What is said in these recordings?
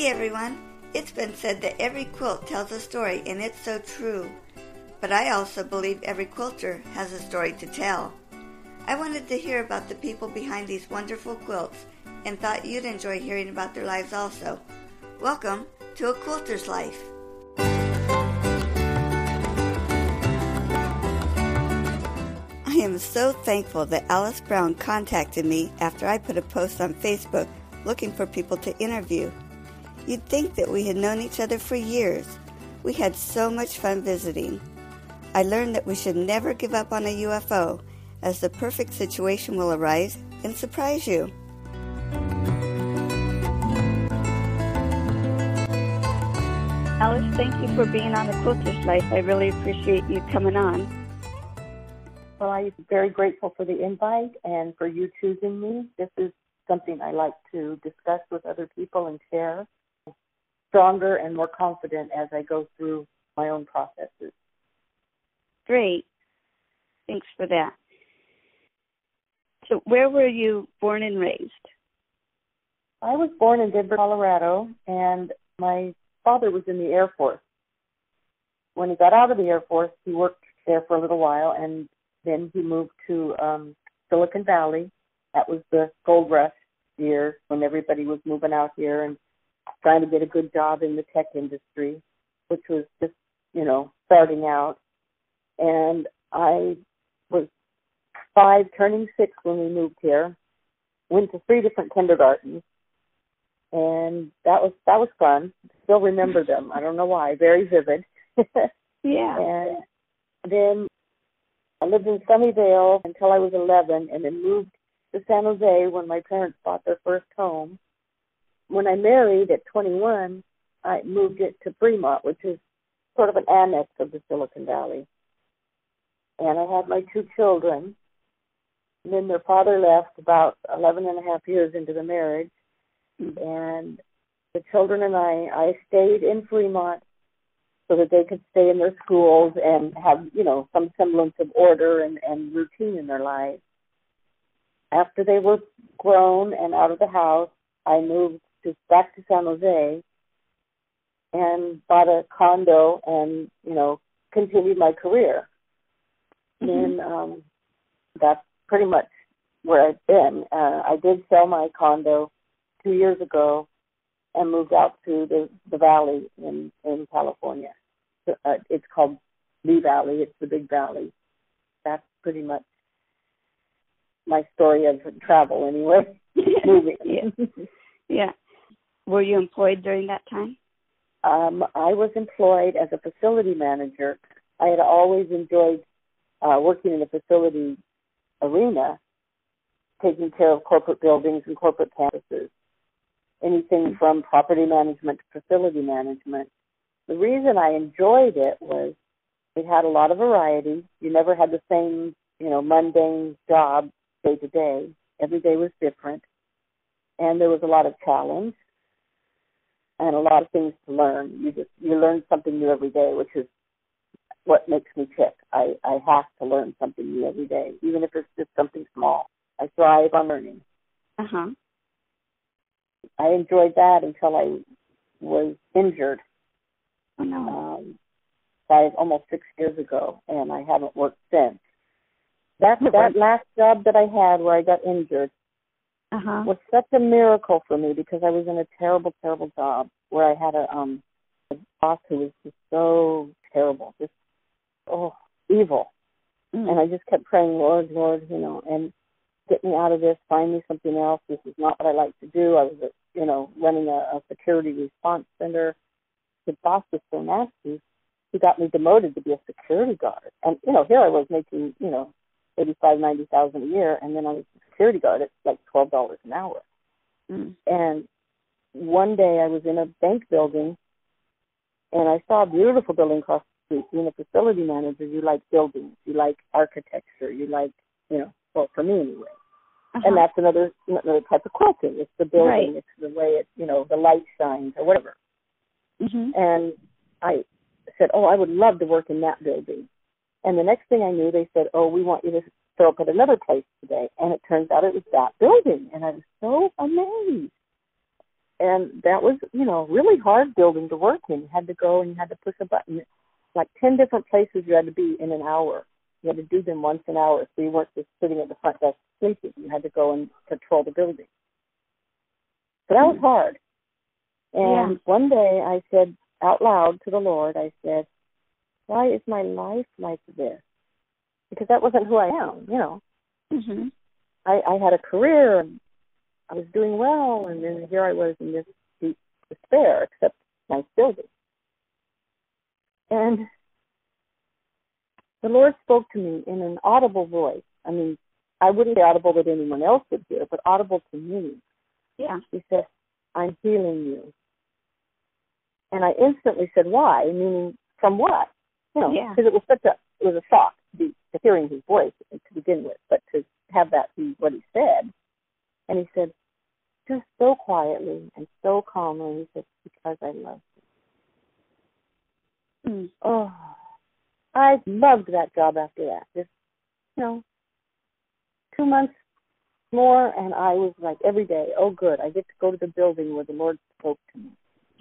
Hey everyone! It's been said that every quilt tells a story, and it's so true. But I also believe every quilter has a story to tell. I wanted to hear about the people behind these wonderful quilts and thought you'd enjoy hearing about their lives also. Welcome to A Quilter's Life. I am so thankful that Alice Brown contacted me after I put a post on Facebook looking for people to interview. You'd think that we had known each other for years. We had so much fun visiting. I learned that we should never give up on a UFO, as the perfect situation will arise and surprise you. Alice, thank you for being on the Quilter's Life. I really appreciate you coming on. Well, I'm very grateful for the invite and for you choosing me. This is something I like to discuss with other people and share. Stronger and more confident as I go through my own processes. Great. Thanks for that. So, where were you born and raised? I was born in Denver, Colorado, and my father was in the Air Force. When he got out of the Air Force, he worked there for a little while, and then he moved to um, Silicon Valley. That was the gold rush year when everybody was moving out here and trying to get a good job in the tech industry, which was just, you know, starting out. And I was five, turning six when we moved here. Went to three different kindergartens, and that was that was fun. Still remember them. I don't know why. Very vivid. yeah. And then I lived in Sunnyvale until I was 11, and then moved to San Jose when my parents bought their first home. When I married at 21, I moved it to Fremont, which is sort of an annex of the Silicon Valley. And I had my two children. And then their father left about 11 and a half years into the marriage. Hmm. And the children and I, I stayed in Fremont so that they could stay in their schools and have, you know, some semblance of order and, and routine in their lives after they were grown and out of the house, I moved to back to San Jose and bought a condo and you know continued my career. Mm-hmm. And um, that's pretty much where I've been. Uh, I did sell my condo two years ago and moved out to the the valley in in California. So, uh, it's called the Valley. It's the Big Valley. That's pretty much my story of travel anyway. Yeah. yeah. Were you employed during that time? Um, I was employed as a facility manager. I had always enjoyed uh, working in the facility arena, taking care of corporate buildings and corporate campuses, anything from property management to facility management. The reason I enjoyed it was it had a lot of variety. You never had the same, you know, mundane job day to day. Every day was different, and there was a lot of challenge and a lot of things to learn. You just you learn something new every day, which is what makes me tick. I I have to learn something new every day, even if it's just something small. I thrive on learning. Uh huh. I enjoyed that until I was injured. Oh no. Um, five almost six years ago, and I haven't worked since. That that last job that I had where I got injured uh-huh. was such a miracle for me because I was in a terrible, terrible job where I had a um a boss who was just so terrible, just oh evil. Mm. And I just kept praying, Lord, Lord, you know, and get me out of this, find me something else. This is not what I like to do. I was, you know, running a, a security response center. The boss was so nasty. He got me demoted to be a security guard. And, you know, here I was making, you know, eighty five ninety thousand a year, and then I was a security guard at like twelve dollars an hour. Mm. And one day I was in a bank building, and I saw a beautiful building across the street. Being a facility manager, you like buildings, you like architecture, you like you know, well for me anyway. Uh-huh. And that's another another type of quilting. It's the building, right. it's the way it you know the light shines or whatever. Mm-hmm. And I said, oh, I would love to work in that building. And the next thing I knew, they said, "Oh, we want you to show up at another place today." And it turns out it was that building, and I was so amazed. and that was, you know, really hard building to work in. You had to go and you had to push a button. Like 10 different places you had to be in an hour. You had to do them once an hour, so you weren't just sitting at the front desk sleeping. You had to go and patrol the building. So that was hmm. hard. And yeah. one day I said out loud to the Lord, I said, why is my life like this? Because that wasn't who I am, you know. Mm-hmm. I, I had a career and I was doing well, and then here I was in this deep despair, except my building. And the Lord spoke to me in an audible voice. I mean, I wouldn't say audible that anyone else would hear, but audible to me. Yeah. He said, I'm healing you. And I instantly said, why? Meaning, from what? You know, because yeah. it was such a, it was a shock to, be, to hearing his voice to begin with, but to have that be what he said. And he said, just so quietly and so calmly, he said, because I love you. Mm. Oh, I loved that job after that. Just, you know, two months more, and I was like every day, oh, good, I get to go to the building where the Lord spoke to me.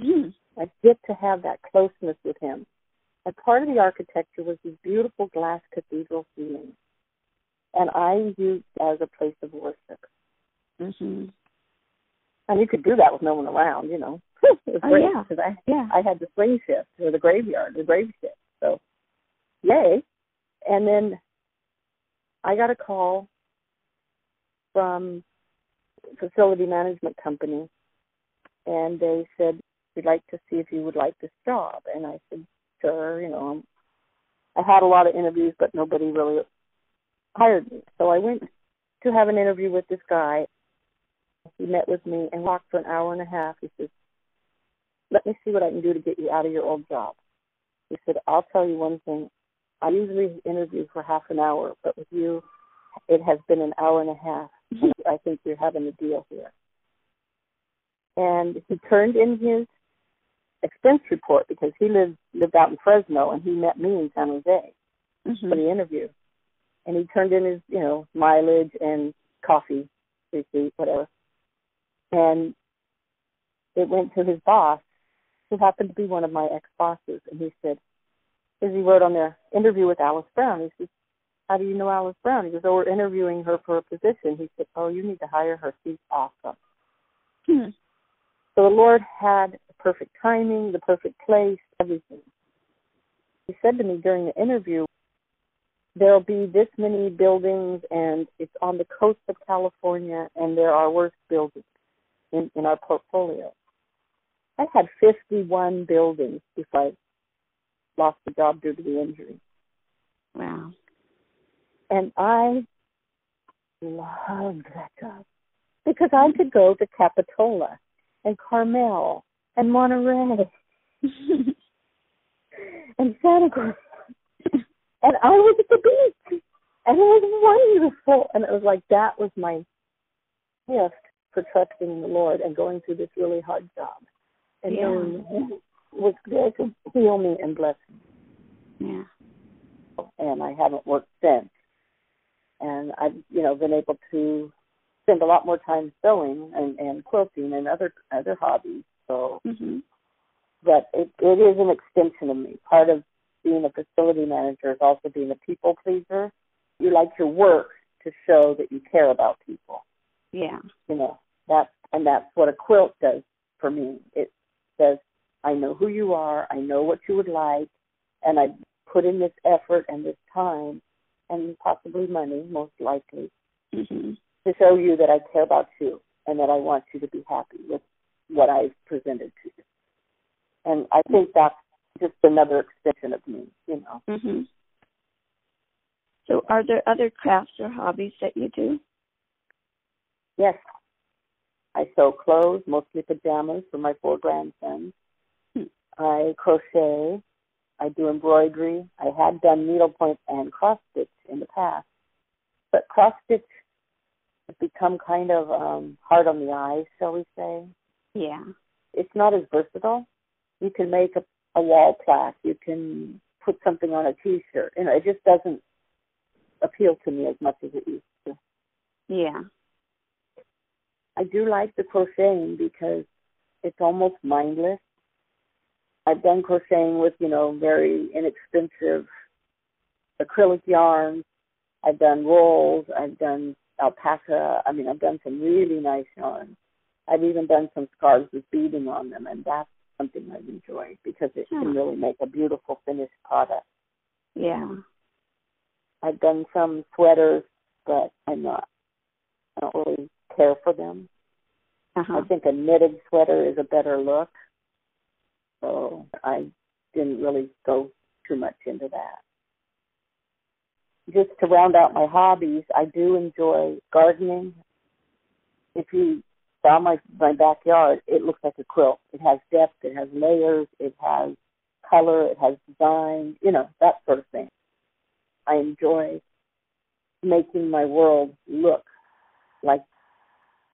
Mm. I get to have that closeness with Him. And part of the architecture was these beautiful glass cathedral ceilings, and I used as a place of worship. Mm-hmm. And you could do that with no one around, you know. it oh, great yeah. because I yeah. I had the swing shift or the graveyard, the grave shift. So, yay! And then I got a call from facility management company, and they said we'd like to see if you would like this job. And I said, sure. You know, um, I had a lot of interviews, but nobody really hired me. So I went to have an interview with this guy he met with me and talked for an hour and a half. He says, Let me see what I can do to get you out of your old job. He said, I'll tell you one thing. I usually interview for half an hour, but with you, it has been an hour and a half. And I think you're having a deal here. And he turned in his expense report because he lived lived out in Fresno and he met me in San Jose mm-hmm. for the interview. And he turned in his, you know, mileage and coffee receipt, whatever and it went to his boss, who happened to be one of my ex bosses, and he said, as he wrote on their interview with Alice Brown, he says, How do you know Alice Brown? He goes, Oh, we're interviewing her for a position. He said, Oh, you need to hire her. She's awesome. Hmm. So the Lord had perfect timing, the perfect place, everything. He said to me during the interview, There'll be this many buildings, and it's on the coast of California, and there are worse buildings in, in our portfolio. I had 51 buildings before I lost the job due to the injury. Wow. And I loved that job because I could go to Capitola and Carmel and Monterey and Santa Cruz. And I was at the beach. And it was wonderful. And it was like that was my gift for trusting the Lord and going through this really hard job. And yeah. then was there to heal me and bless me. Yeah. And I haven't worked since. And I've, you know, been able to spend a lot more time sewing and, and quilting and other other hobbies. So mm-hmm. but it it is an extension of me. Part of being a facility manager is also being a people pleaser. You like your work to show that you care about people. Yeah. You know, that and that's what a quilt does for me. It says, I know who you are, I know what you would like, and I put in this effort and this time and possibly money, most likely, mm-hmm. to show you that I care about you and that I want you to be happy with what I've presented to you. And I think that's just another extension of me, you know. Mm-hmm. So, are there other crafts or hobbies that you do? Yes. I sew clothes, mostly pajamas for my four grandsons. Hmm. I crochet. I do embroidery. I had done needlepoint and cross stitch in the past. But cross stitch has become kind of um hard on the eyes, shall we say. Yeah. It's not as versatile. You can make a, a wall plaque. You can put something on a t-shirt. You know, it just doesn't appeal to me as much as it used to. Yeah. I do like the crocheting because it's almost mindless. I've done crocheting with, you know, very inexpensive acrylic yarns. I've done rolls. I've done alpaca. I mean, I've done some really nice yarns. I've even done some scarves with beading on them, and that's something I've enjoyed because it can really make a beautiful finished product. Yeah. I've done some sweaters, but I'm not. I don't really care for them. Uh-huh. I think a knitted sweater is a better look. So I didn't really go too much into that. Just to round out my hobbies, I do enjoy gardening. If you saw my my backyard, it looks like a quilt. It has depth, it has layers, it has color, it has design, you know, that sort of thing. I enjoy making my world look like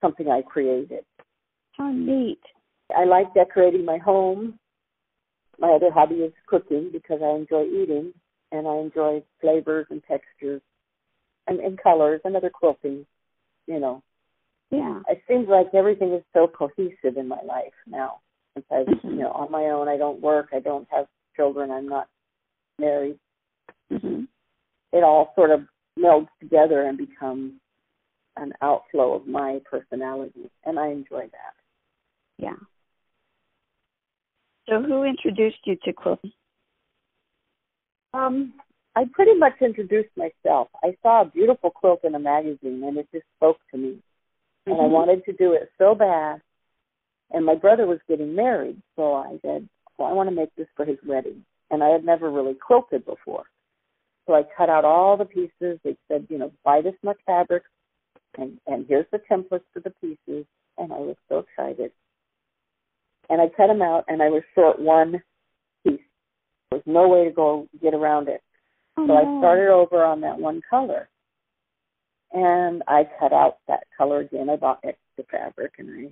something I created. How neat. I like decorating my home. My other hobby is cooking because I enjoy eating and I enjoy flavors and textures and, and colors and other quilting, you know. Yeah. It seems like everything is so cohesive in my life now. Since I've Mhm. you know, on my own, I don't work, I don't have children, I'm not married. hmm It all sort of melds together and becomes an outflow of my personality and I enjoy that. Yeah. So who introduced you to quilting? Um, I pretty much introduced myself. I saw a beautiful quilt in a magazine, and it just spoke to me. And I Mhm. wanted to do it so bad. And my brother was getting married, so I said, "Well, I want to make this for his wedding." And I had never really quilted before, so I cut out all the pieces. They said, "You know, buy this much fabric, and and here's the templates for the pieces." And I was so excited. And I cut them out, and I was short one piece. There was no way to go get around it. Oh, So I started over on that one color. And I cut out that color again. I bought extra fabric and I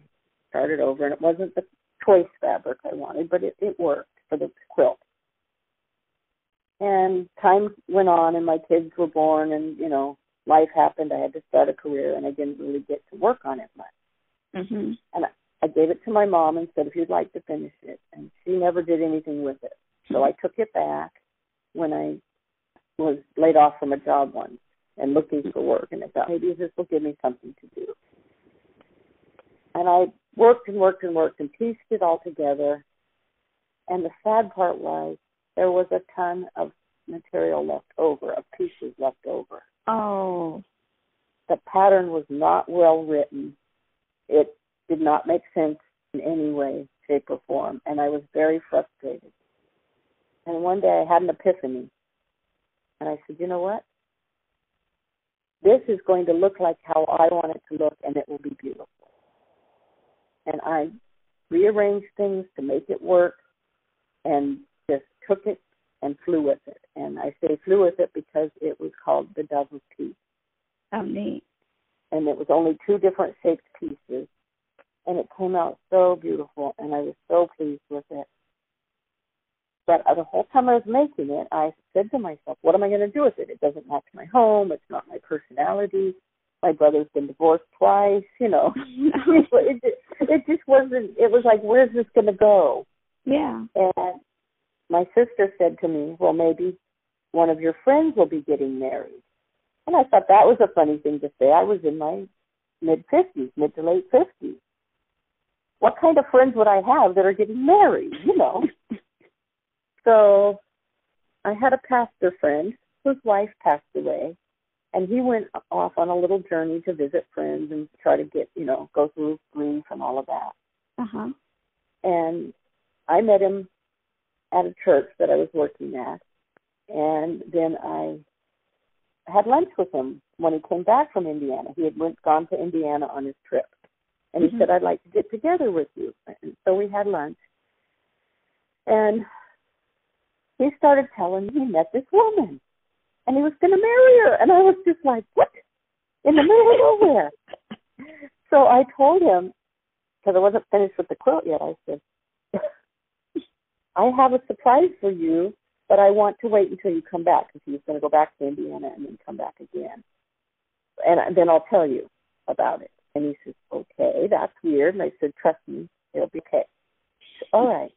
started over. And it wasn't the choice fabric I wanted, but it, it worked for the quilt. And time went on and my kids were born and, you know, life happened. I had to start a career and I didn't really get to work on it much. Mhm. I gave it to my mom and said, if you'd like to finish it. And she never did anything with it. So I took it back when I was laid off from a job once and looking for work. And I thought, maybe this will give me something to do. And I worked and worked and worked and pieced it all together. And the sad part was there was a ton of material left over, of pieces left over. Oh. The pattern was not well written. It did not make sense in any way, shape, or form. And I was very frustrated. And one day I had an epiphany. And I said, you know what? This is going to look like how I want it to look, and it will be beautiful. And I rearranged things to make it work and just took it and flew with it. And I say flew with it because it was called the Dove of Peace. How neat. And it was only two different shaped pieces. And it came out so beautiful, and I was so pleased with it. But uh, the whole time I was making it, I said to myself, what am I going to do with it? It doesn't match my home. It's not my personality. My brother's been divorced twice, you know. it, just, it just wasn't, it was like, where's this going to go? yeah. And my sister said to me, well, maybe one of your friends will be getting married. And I thought that was a funny thing to say. I was in my mid 50s, mid to late 50s. What kind of friends would I have that are getting married, you know? So I had a pastor friend whose wife passed away, and he went off on a little journey to visit friends and try to get, you know, go through grief and all of that. Uh huh. And I met him at a church that I was working at, and then I had lunch with him when he came back from Indiana. He had went gone to Indiana on his trip, and he Mhm. said, "I'd like to get together with you." And so we had lunch, and he started telling me he met this woman, and he was going to marry her, and I was just like, "What?" In the middle of nowhere. So I told him because I wasn't finished with the quilt yet. I said, I have a surprise for you, but I want to wait until you come back because he was going to go back to Indiana and then come back again. And then I'll tell you about it. And he says, okay, that's weird. And I said, trust me, It'll be okay. All right.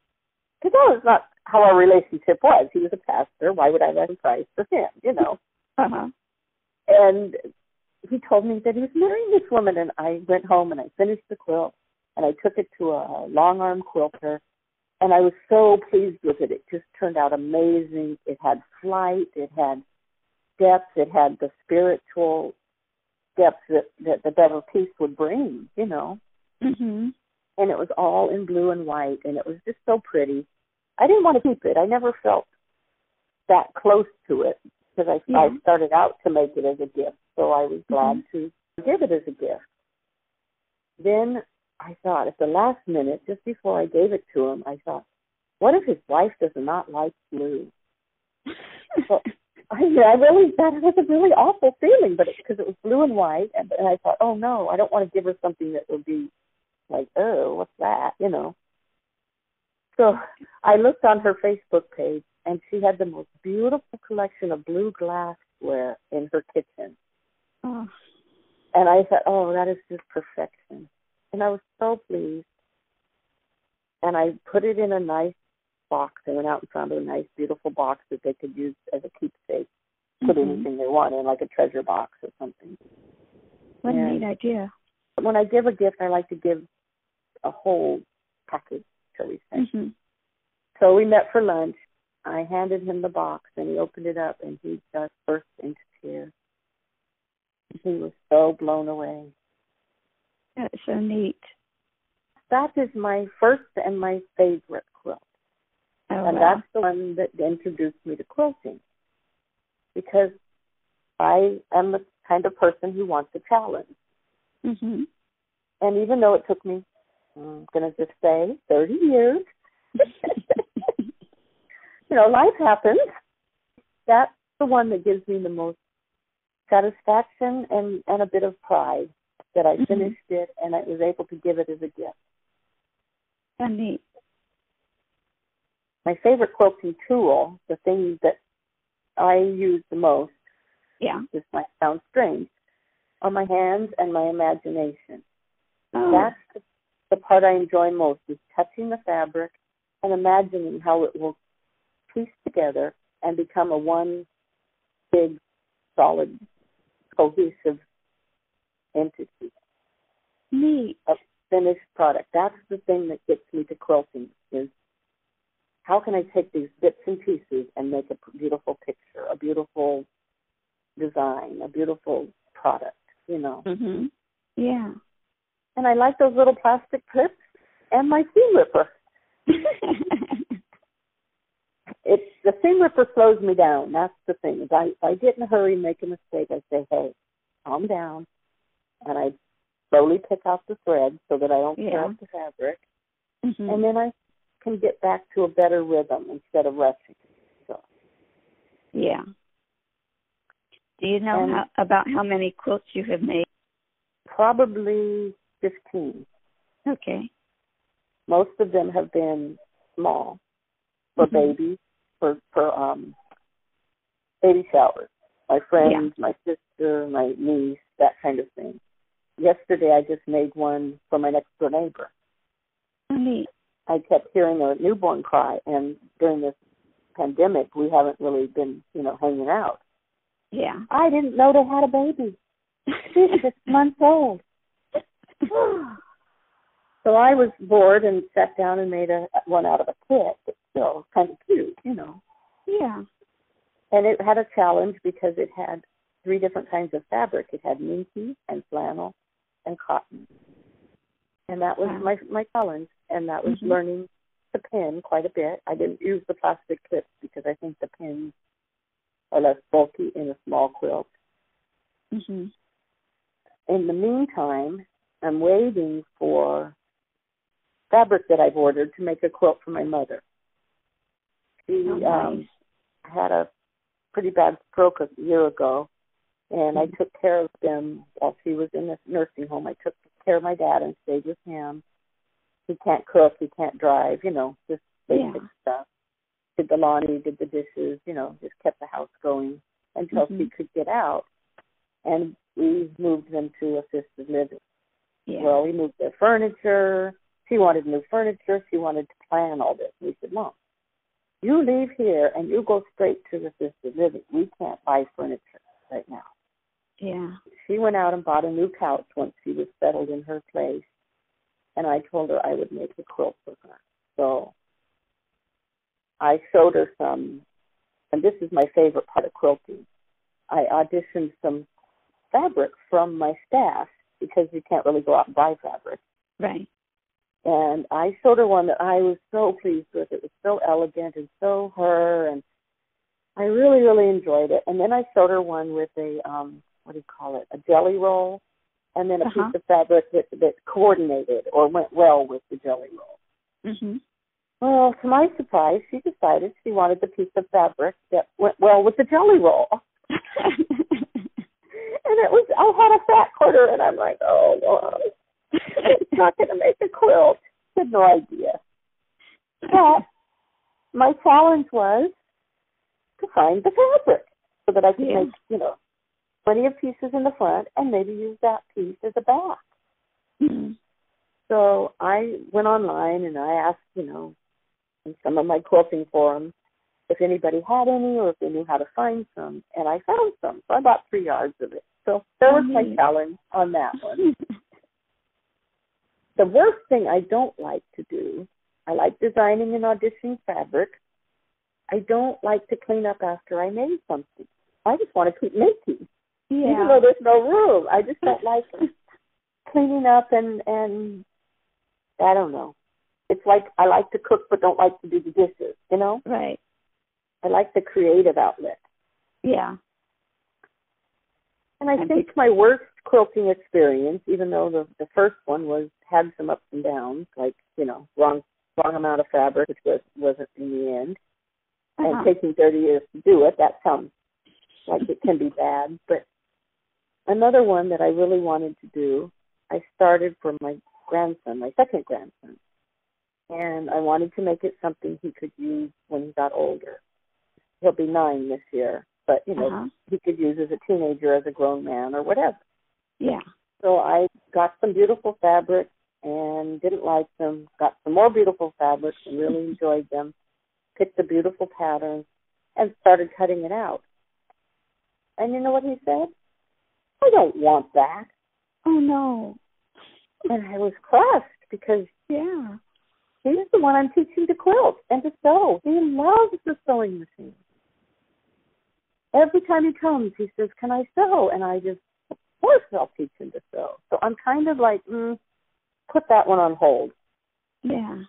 Because I was not how our relationship was. He was a pastor. Why would I let him price for him? You know. Uh-huh. And he told me that he was marrying this woman, and I went home and I finished the quilt, and I took it to a long arm quilter, and I was so pleased with it. It just turned out amazing. It had flight, it had depth, it had the spiritual depth that, that the better piece would bring, you know. Mhm. And it was all in blue and white, and it was just so pretty. I didn't want to keep it. I never felt that close to it because I, Yeah. I mm-hmm. started out to make it as a gift, so I was mm-hmm. glad to give it as a gift. Then I thought at the last minute, just before I gave it to him, I thought, what if his wife does not like blue? So I, I really that was a really awful feeling, but because it, was blue and white, and, and I thought, oh no, I don't want to give her something that would be like, oh, what's that, you know? So I looked on her Facebook page, and she had the most beautiful collection of blue glassware in her kitchen. oh. And I thought, oh, that is just perfection. And I was so pleased. And I put it in a nice box. I went out and found a nice, beautiful box that they could use as a keepsake. Put Mhm. anything they want in, like a treasure box or something. What a neat idea. When I give a gift, I like to give a whole package, shall we say. Mhm. So we met for lunch. I handed him the box, and he opened it up, and he just burst into tears. He was so blown away. That's so neat. That is my first and my favorite quilt. Oh, and wow. that's the one that introduced me to quilting. Because I am the kind of person who wants a challenge. Mhm. And even though it took me, I'm going to just say, 30 years, you know, life happens. That's the one that gives me the most satisfaction and, and a bit of pride that I Mhm. finished it and I was able to give it as a gift. so neat. My favorite quilting tool, the thing that I use the most, Yeah. this might sound strange, are my hands and my imagination. Oh. That's the, the part I enjoy most is touching the fabric and imagining how it will piece together and become a one big, solid, cohesive entity, Me, a finished product. That's the thing that gets me to quilting is how can I take these bits and pieces and make a beautiful picture, a beautiful design, a beautiful product, you know. Mm-hmm. Yeah. And I like those little plastic clips and my seam ripper. It's the seam ripper slows me down. That's the thing. If I if I get in a hurry and make a mistake, I say, Hey, calm down and I slowly pick out the thread so that I don't tear up the fabric Mhm. and then I can get back to a better rhythm instead of rushing. So yeah. Do you know And- how, about how many quilts you have made? probably fifteen. Okay. Most of them have been small for Mhm. babies, for for um baby showers. My friends, my sister, my niece, that kind of thing. Yesterday I just made one for my next door neighbor. Neat. I kept hearing a newborn cry and during this pandemic we haven't really been, you know, hanging out. Yeah. I didn't know they had a baby. She's six months old. so I was bored and sat down and made a one out of a kit, but still kind of cute, you know. yeah. And it had a challenge because it had three different kinds of fabric. It had minky and flannel and cotton. And that was Wow. my my challenge. And that was Mhm. learning to pin quite a bit. I didn't use the plastic clips because I think the pins are less bulky in a small quilt. Mhm. in the meantime, I'm waiting for fabric that I've ordered to make a quilt for my mother. She Oh, nice. um, had a pretty bad stroke a year ago, and I Mhm. took care of them while she was in the nursing home. I took care of my dad and stayed with him. He can't cook, he can't drive, you know, just basic Yeah. stuff. Did the laundry, did the dishes, you know, just kept the house going until she Mhm. could get out. And we moved them to assisted living. Yeah. Well, we moved their furniture, She wanted new furniture. She wanted to plan all this. We said, Mom, you leave here and you go straight to the assisted living. We can't buy furniture right now. Yeah. She went out and bought a new couch once she was settled in her place. And I told her I would make a quilt for her. So I showed her some, and this is my favorite part of quilting. I auditioned some fabric from my staff because you can't really go out and buy fabric. Right. And I showed her one that I was so pleased with. It was so elegant and so her, and I really, really enjoyed it. And then I showed her one with a um what do you call it, a jelly roll, and then a Uh-huh. piece of fabric that that coordinated or went well with the jelly roll. Mhm. Well, to my surprise, she decided she wanted the piece of fabric that went well with the jelly roll. And it was, I had a fat quarter, and I'm like, oh, no, it's not going to make a quilt. I had no idea. But my challenge was to find the fabric so that I could Yeah. make, you know, plenty of pieces in the front and maybe use that piece as a back. Mhm. So I went online and I asked, you know, in some of my quilting forums if anybody had any or if they knew how to find some, and I found some. So I bought three yards of it. So that was my mm-hmm. challenge on that one. the worst thing I don't like to do, I like designing and auditioning fabric. I don't like to clean up after I made something. I just want to keep making, even though there's no room. I just don't like cleaning up and and I don't know. It's like I like to cook but don't like to do the dishes. You know, Right. I like the creative outlet. Yeah. And I I think my worst quilting experience, even though the the first one was had some ups and downs, like you know wrong wrong amount of fabric, which was wasn't in the end, Uh-huh. and taking thirty years to do it. That sounds like it can be bad. But another one that I really wanted to do, I started for my grandson, my second grandson, and I wanted to make it something he could use when he got older. He'll be nine this year, but you know Uh-huh. he could use as a teenager, as a grown man, or whatever. Yeah. So I got some beautiful fabrics and didn't like them. Got some more beautiful fabrics and really enjoyed them. Picked the beautiful patterns and started cutting it out. And you know what he said? I don't want that. Oh no. And I was crushed because Yeah. he's the one I'm teaching to quilt and to sew. He loves the sewing machine. Every time he comes, he says, "Can I sew?" And I just, of course, I'll teach him to sew. So I'm kind of like, mm, put that one on hold. Yeah.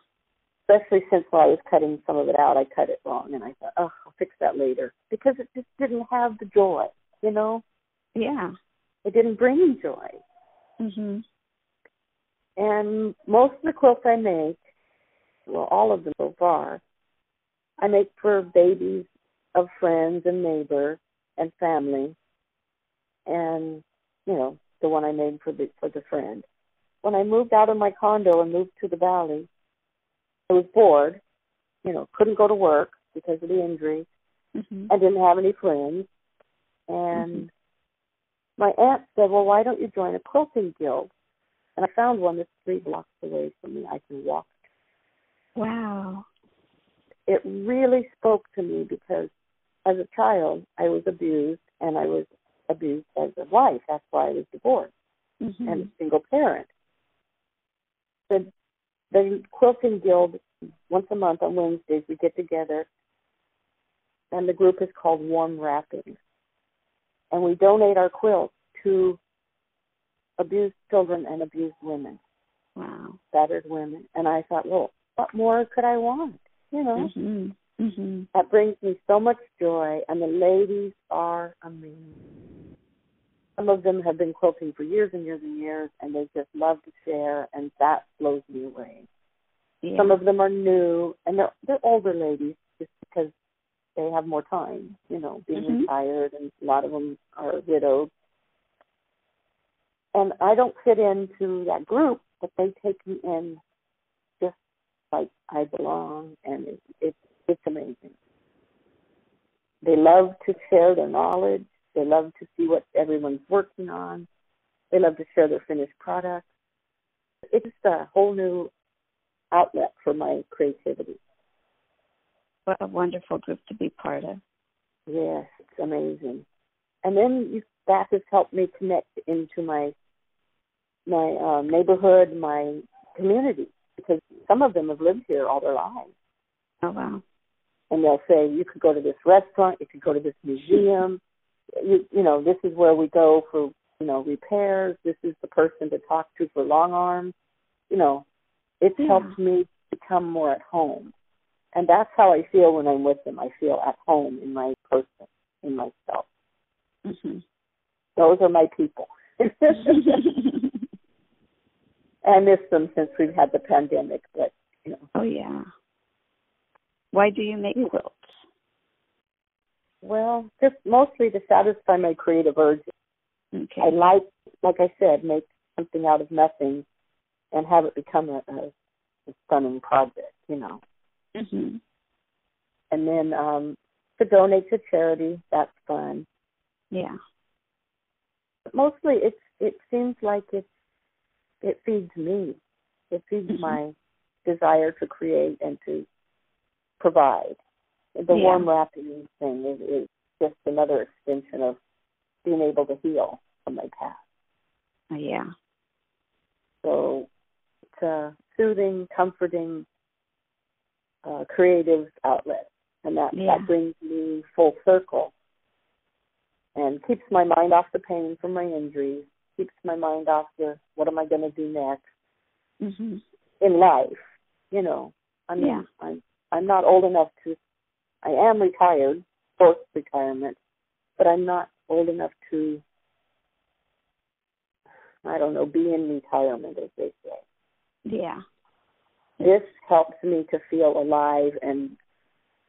Especially since while I was cutting some of it out, I cut it wrong, and I thought, oh, I'll fix that later because it just didn't have the joy. You know, Yeah. it didn't bring me joy. Mhm. And most of the quilts I make, well, all of them so far, I make for babies of friends and neighbors and family. And, you know, the one I made for the for the friend. When I moved out of my condo and moved to the valley, I was bored, you know, couldn't go to work because of the injury Mhm. I didn't have any friends. And my aunt said, Well, why don't you join a quilting guild? And I found one that's three blocks away from me. I can walk. Wow. It really spoke to me because as a child, I was abused, and I was abused as a wife. That's why I was divorced Mhm. and a single parent. The, the quilting guild, once a month on Wednesdays, we get together, and the group is called Warm Wrappings. And we donate our quilts to abused children and abused women, wow. battered women. And I thought, well, what more could I want? You know, Mhm. Mhm. that brings me so much joy, and the ladies are amazing. Some of them have been quilting for years and years and years, and they just love to share, and that blows me away. Yeah. Some of them are new, and they're they're older ladies just because they have more time, you know, being Mhm. retired, and a lot of them are widowed. And I don't fit into that group, but they take me in just like I belong, and it, it's it's amazing. They love to share their knowledge. They love to see what everyone's working on. They love to share their finished products. It's just a whole new outlet for my creativity. What a wonderful group to be part of. Yes, it's amazing. And then you, that has helped me connect into my my um, neighborhood, my community, because some of them have lived here all their lives. Oh wow! And they'll say you could go to this restaurant, you could go to this museum. You you know this is where we go for you know repairs. This is the person to talk to for long arms. You know, it's Yeah. helped me become more at home, and that's how I feel when I'm with them. I feel at home in my person, in myself. hmm Those are my people. I miss them since we've had the pandemic, but you know, oh yeah. Why do you make quilts? well, just mostly to satisfy my creative urges. Okay. I like, like I said, make something out of nothing and have it become a, a, a stunning project, you know. hmm And then um to donate to charity, that's fun. Yeah. But mostly, it's it seems like it's it feeds me. It feeds Mhm. my desire to create and to provide. The Yeah. warm wrapping thing is, is just another extension of being able to heal from my past. Yeah. So it's a soothing, comforting, uh, creative outlet, and that Yeah. that brings me full circle and keeps my mind off the pain from my injuries. Keeps my mind off the what am I going to do next hmm in life. You know, I mean, Yeah. I'm I'm not old enough to. I am retired, forced retirement, but I'm not old enough to. I don't know, be in retirement, as they say. Yeah. this helps me to feel alive and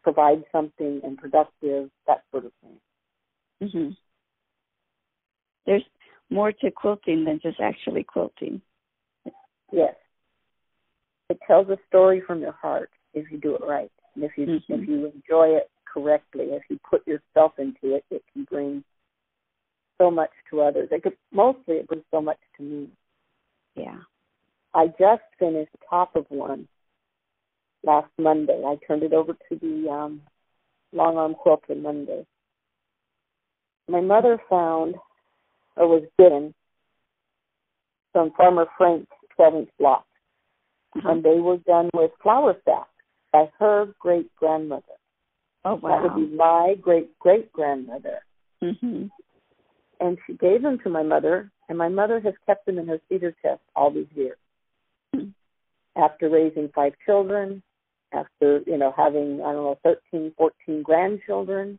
provide something and productive, that sort of thing. hmm There's more to quilting than just actually quilting. Yes. It tells a story from your heart if you do it right. And if you Mhm. if you enjoy it correctly, if you put yourself into it, it can bring so much to others. It could mostly it brings so much to me. Yeah. I just finished top of one last Monday. I turned it over to the um, long arm quilter Monday. My mother found or was given some Farmer Frank's 12 inch blocks, Uh-huh. and they were done with flour sacks by her great grandmother. Oh That would be my great great grandmother. hmm And she gave them to my mother, and my mother has kept them in her cedar chest all these years. Hmm. after raising five children, after, you know, having, I don't know, thirteen, fourteen grandchildren.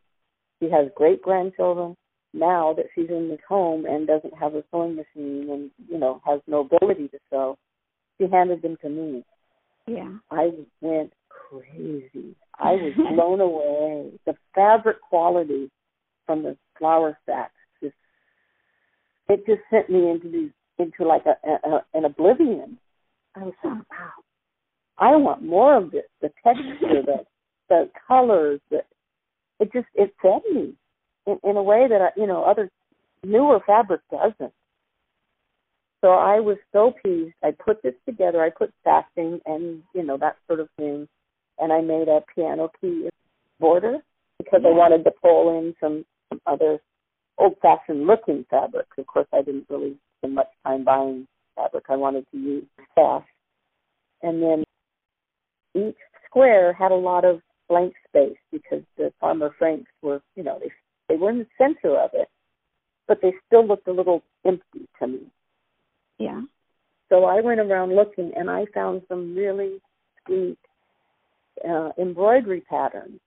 She has great grandchildren. Now that she's in this home and doesn't have a sewing machine and, you know, has no ability to sew, she handed them to me. Yeah. I went crazy. I was blown away. The fabric quality from the flour sacks just it just sent me into these into like a, a, a an oblivion. I was like, wow, I want more of this. The texture, the the colors, the it just it fed me in, in a way that I, you know other newer fabric doesn't. So I was so pleased. I put this together. I put sashing and you know that sort of thing, and I made a piano key border because I wanted to pull in some, some other old-fashioned looking fabrics. Of course, I didn't really spend much time buying fabric. I wanted to use sash, and then each square had a lot of blank space because the Farmer Franks were, you know, they they were in the center of it, but they still looked a little empty to me. Yeah. So I went around looking, and I found some really sweet uh, embroidery patterns,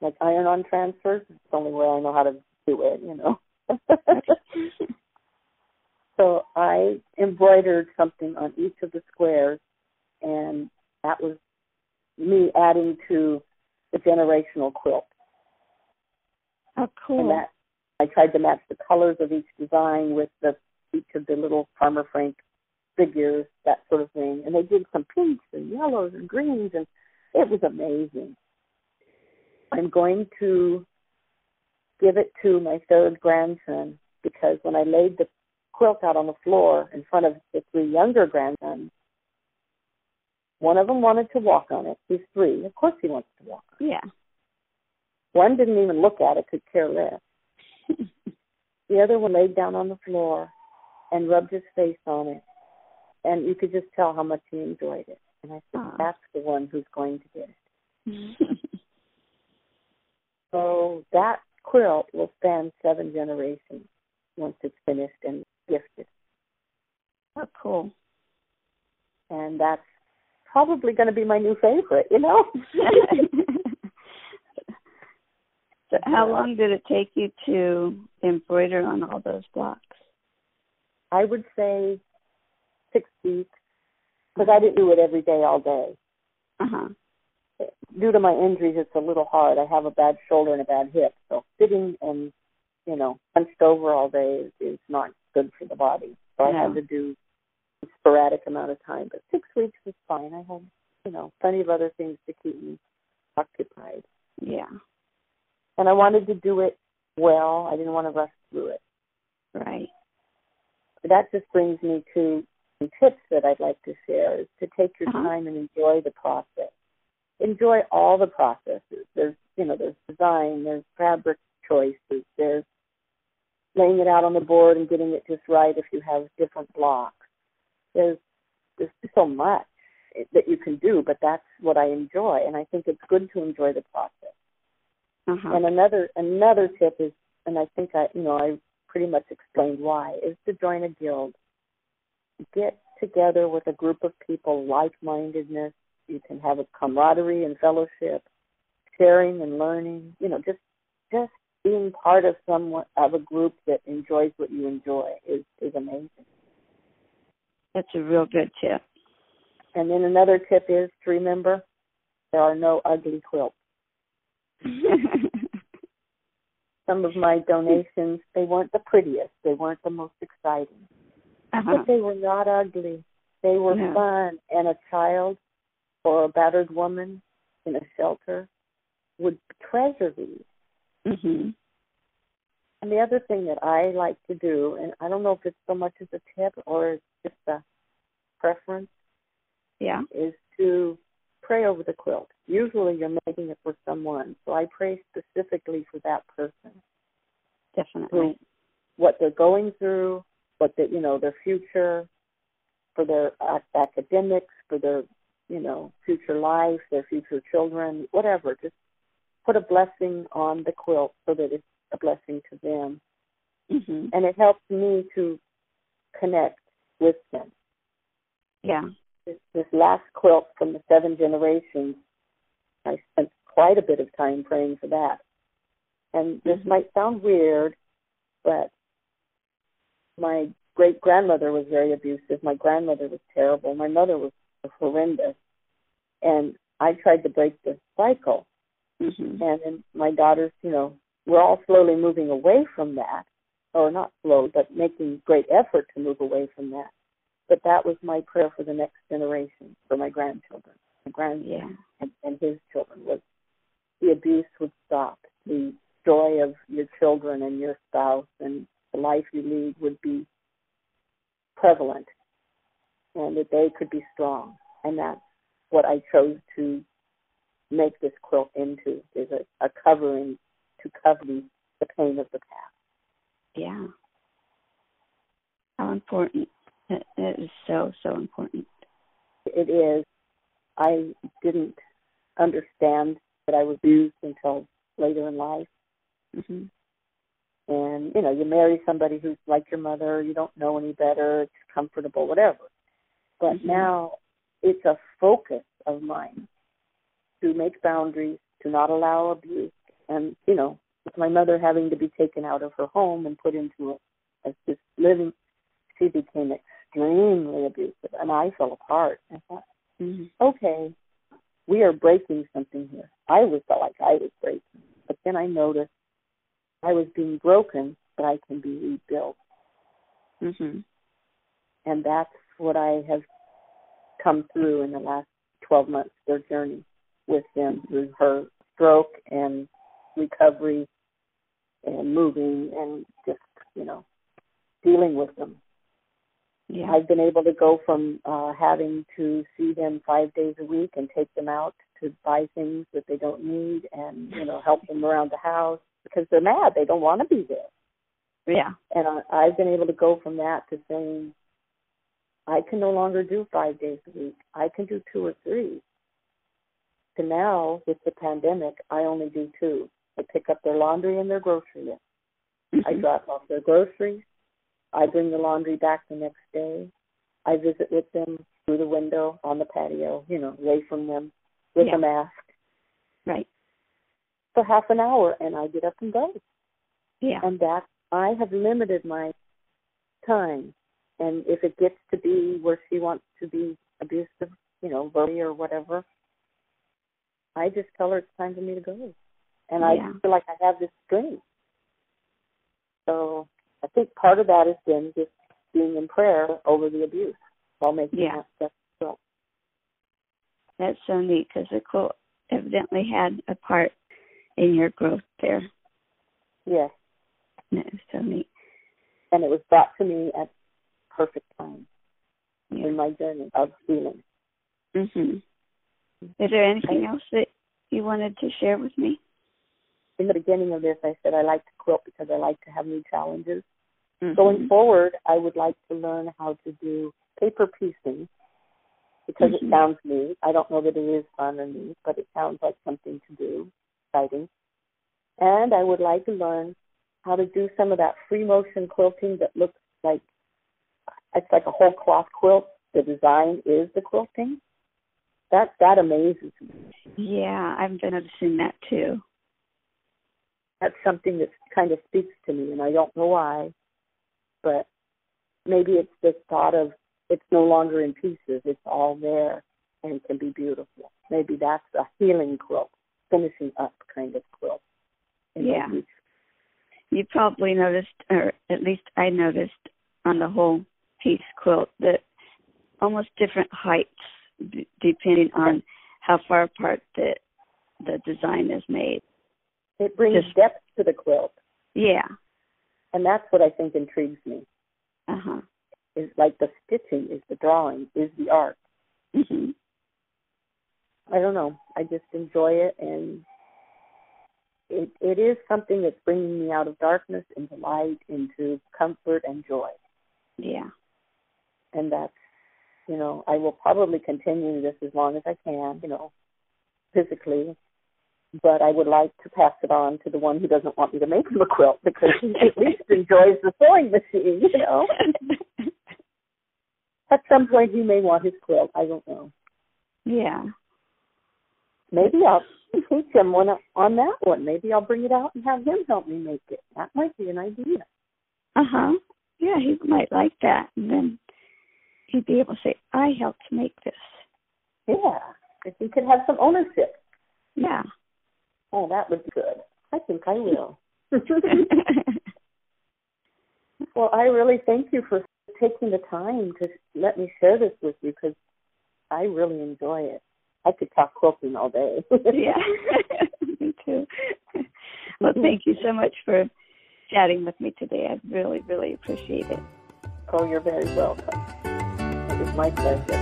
like iron-on transfers. It's the only way I know how to do it, you know. so I embroidered something on each of the squares, and that was me adding to the generational quilt. Oh, cool. And that I tried to match the colors of each design with the each of the little Farmer Frank figures, that sort of thing. And they did some pinks and yellows and greens, and it was amazing. I'm going to give it to my third grandson because when I laid the quilt out on the floor in front of the three younger grandsons, One of them wanted to walk on it. He's three. Of course he wants to walk on it. Yeah. One didn't even look at it, could care less. the other one laid down on the floor and rubbed his face on it. And you could just tell how much he enjoyed it. And I said, that's the one who's going to get it. Mm-hmm. so that quilt will span seven generations once it's finished and gifted. Oh, cool. And that's probably going to be my new favorite, you know? so how long did it take you to embroider on all those blocks? I would say six weeks because I didn't do it every day all day. Uh-huh. Due to my injuries, it's a little hard. I have a bad shoulder and a bad hip, so sitting and you know hunched over all day is, is not good for the body. So I had to do a sporadic amount of time, but six weeks is fine. I had you know plenty of other things to keep me occupied. Yeah. And I wanted to do it well. I didn't want to rush through it. Right. But that just brings me to tips that I'd like to share is to take your uh-huh. time and enjoy the process. Enjoy all the processes. There's, you know, there's design, there's fabric choices, there's laying it out on the board and getting it just right if you have different blocks. There's there's so much that you can do, but that's what I enjoy, and I think it's good to enjoy the process. Uh-huh. And another another tip is, and I think I, you know, I pretty much explained why, is to join a guild get together with a group of people, like mindedness. You can have a camaraderie and fellowship, sharing and learning. You know, just just being part of someone of a group that enjoys what you enjoy is is amazing. That's a real good tip. And then another tip is to remember there are no ugly quilts. Some of my donations, they weren't the prettiest, they weren't the most exciting uh-huh. But they were not ugly. They were yeah. fun. And a child or a battered woman in a shelter would treasure these. Mm-hmm. And the other thing that I like to do, and I don't know if it's so much as a tip or it's just a preference, yeah, is to pray over the quilt. Usually you're making it for someone, so I pray specifically for that person. Definitely. What they're going through, but that you know their future, for their academics, for their you know future life, their future children, whatever. Just put a blessing on the quilt so that it's a blessing to them, mm-hmm. and it helps me to connect with them. Yeah. This, this last quilt from the seven generations, I spent quite a bit of time praying for that. And this mm-hmm. might sound weird, but my great grandmother was very abusive. My grandmother was terrible. My mother was horrendous. And I tried to break the cycle. Mm-hmm. And then my daughters, you know, we're all slowly moving away from that, or not slow, but making great effort to move away from that. But that was my prayer for the next generation, for my grandchildren, my grandson yeah. and, and his children was the abuse would stop. The joy of your children and your spouse and the life you lead would be prevalent and that they could be strong. And that's what I chose to make this quilt into is a, a covering to cover the, pain of the past. Yeah. How important. It, it is so, so important. It is. I didn't understand that I was abused until later in life. Mm-hmm and you know you marry somebody who's like your mother you don't know any better it's comfortable whatever but mm-hmm. now it's a focus of mine to make boundaries to not allow abuse and you know with my mother having to be taken out of her home and put into a, a this living she became extremely abusive and i fell apart i thought mm-hmm. okay we are breaking something here i always felt like i was breaking but then i noticed I was being broken, but I can be rebuilt. Mm-hmm. And that's what I have come through in the last 12 months, their journey with them through her stroke and recovery and moving and just, you know, dealing with them. Yeah. I've been able to go from uh having to see them five days a week and take them out to buy things that they don't need and, you know, help them around the house because they're mad. They don't want to be there. Yeah. And I, I've been able to go from that to saying, I can no longer do five days a week. I can do two or three. To now, with the pandemic, I only do two. I pick up their laundry and their grocery list. Mm-hmm. I drop off their groceries. I bring the laundry back the next day. I visit with them through the window on the patio, you know, away from them with yeah. a mask. Right. For half an hour and I get up and go. Yeah. And that I have limited my time. And if it gets to be where she wants to be abusive, you know, verbally or whatever, I just tell her it's time for me to go. And yeah. I feel like I have this strength. So I think part of that has been just being in prayer over the abuse while making yeah. that step. That's so neat because the quilt evidently had a part in your growth there. Yes. No, so neat. And it was brought to me at perfect time yeah. in my journey of healing. Mhm. Is there anything else that you wanted to share with me? In the beginning of this, I said I like to quilt because I like to have new challenges. Mm-hmm. Going forward, I would like to learn how to do paper piecing because mm-hmm. it sounds neat. I don't know that it is fun or neat, but it sounds like something to do, exciting. And I would like to learn how to do some of that free motion quilting that looks like it's like a whole cloth quilt. The design is the quilting. That that amazes me. Yeah, I've been noticing that too. That's something that kind of speaks to me, and I don't know why, but maybe it's this thought of it's no longer in pieces; it's all there and can be beautiful. Maybe that's a healing quilt, finishing up kind of quilt. Yeah. You probably noticed, or at least I noticed on the whole piece quilt that almost different heights d- depending on how far apart the the design is made. It brings Just, depth to the quilt. Yeah. And that's what I think intrigues me. Uh huh. Is like the stitching, is the drawing, is the art. Mhm. I don't know. I just enjoy it, and it it is something that's bringing me out of darkness into light, into comfort and joy. Yeah. And that's, you know, I will probably continue this as long as I can, you know, physically. But I would like to pass it on to the one who doesn't want me to make him a quilt because he at least enjoys the sewing machine, you know. At some point, he may want his quilt. I don't know. Yeah. Maybe I'll teach him one on that one. Maybe I'll bring it out and have him help me make it. That might be an idea. Uh huh. Yeah, he might like that, and then he'd be able to say, "I helped make this." Yeah, if he could have some ownership. Yeah. Oh, that would be good. I think I will. well, I really thank you for taking the time to let me share this with you because I really enjoy it. I could talk quilting all day. yeah, me too. Well, thank you so much for chatting with me today. I really, really appreciate it. Oh, you're very welcome. It was my pleasure.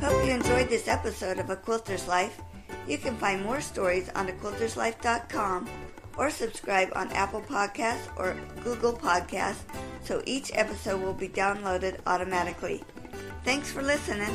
Hope you enjoyed this episode of A Quilter's Life. You can find more stories on aquilterslife.com or subscribe on Apple Podcasts or Google Podcasts so each episode will be downloaded automatically. Thanks for listening.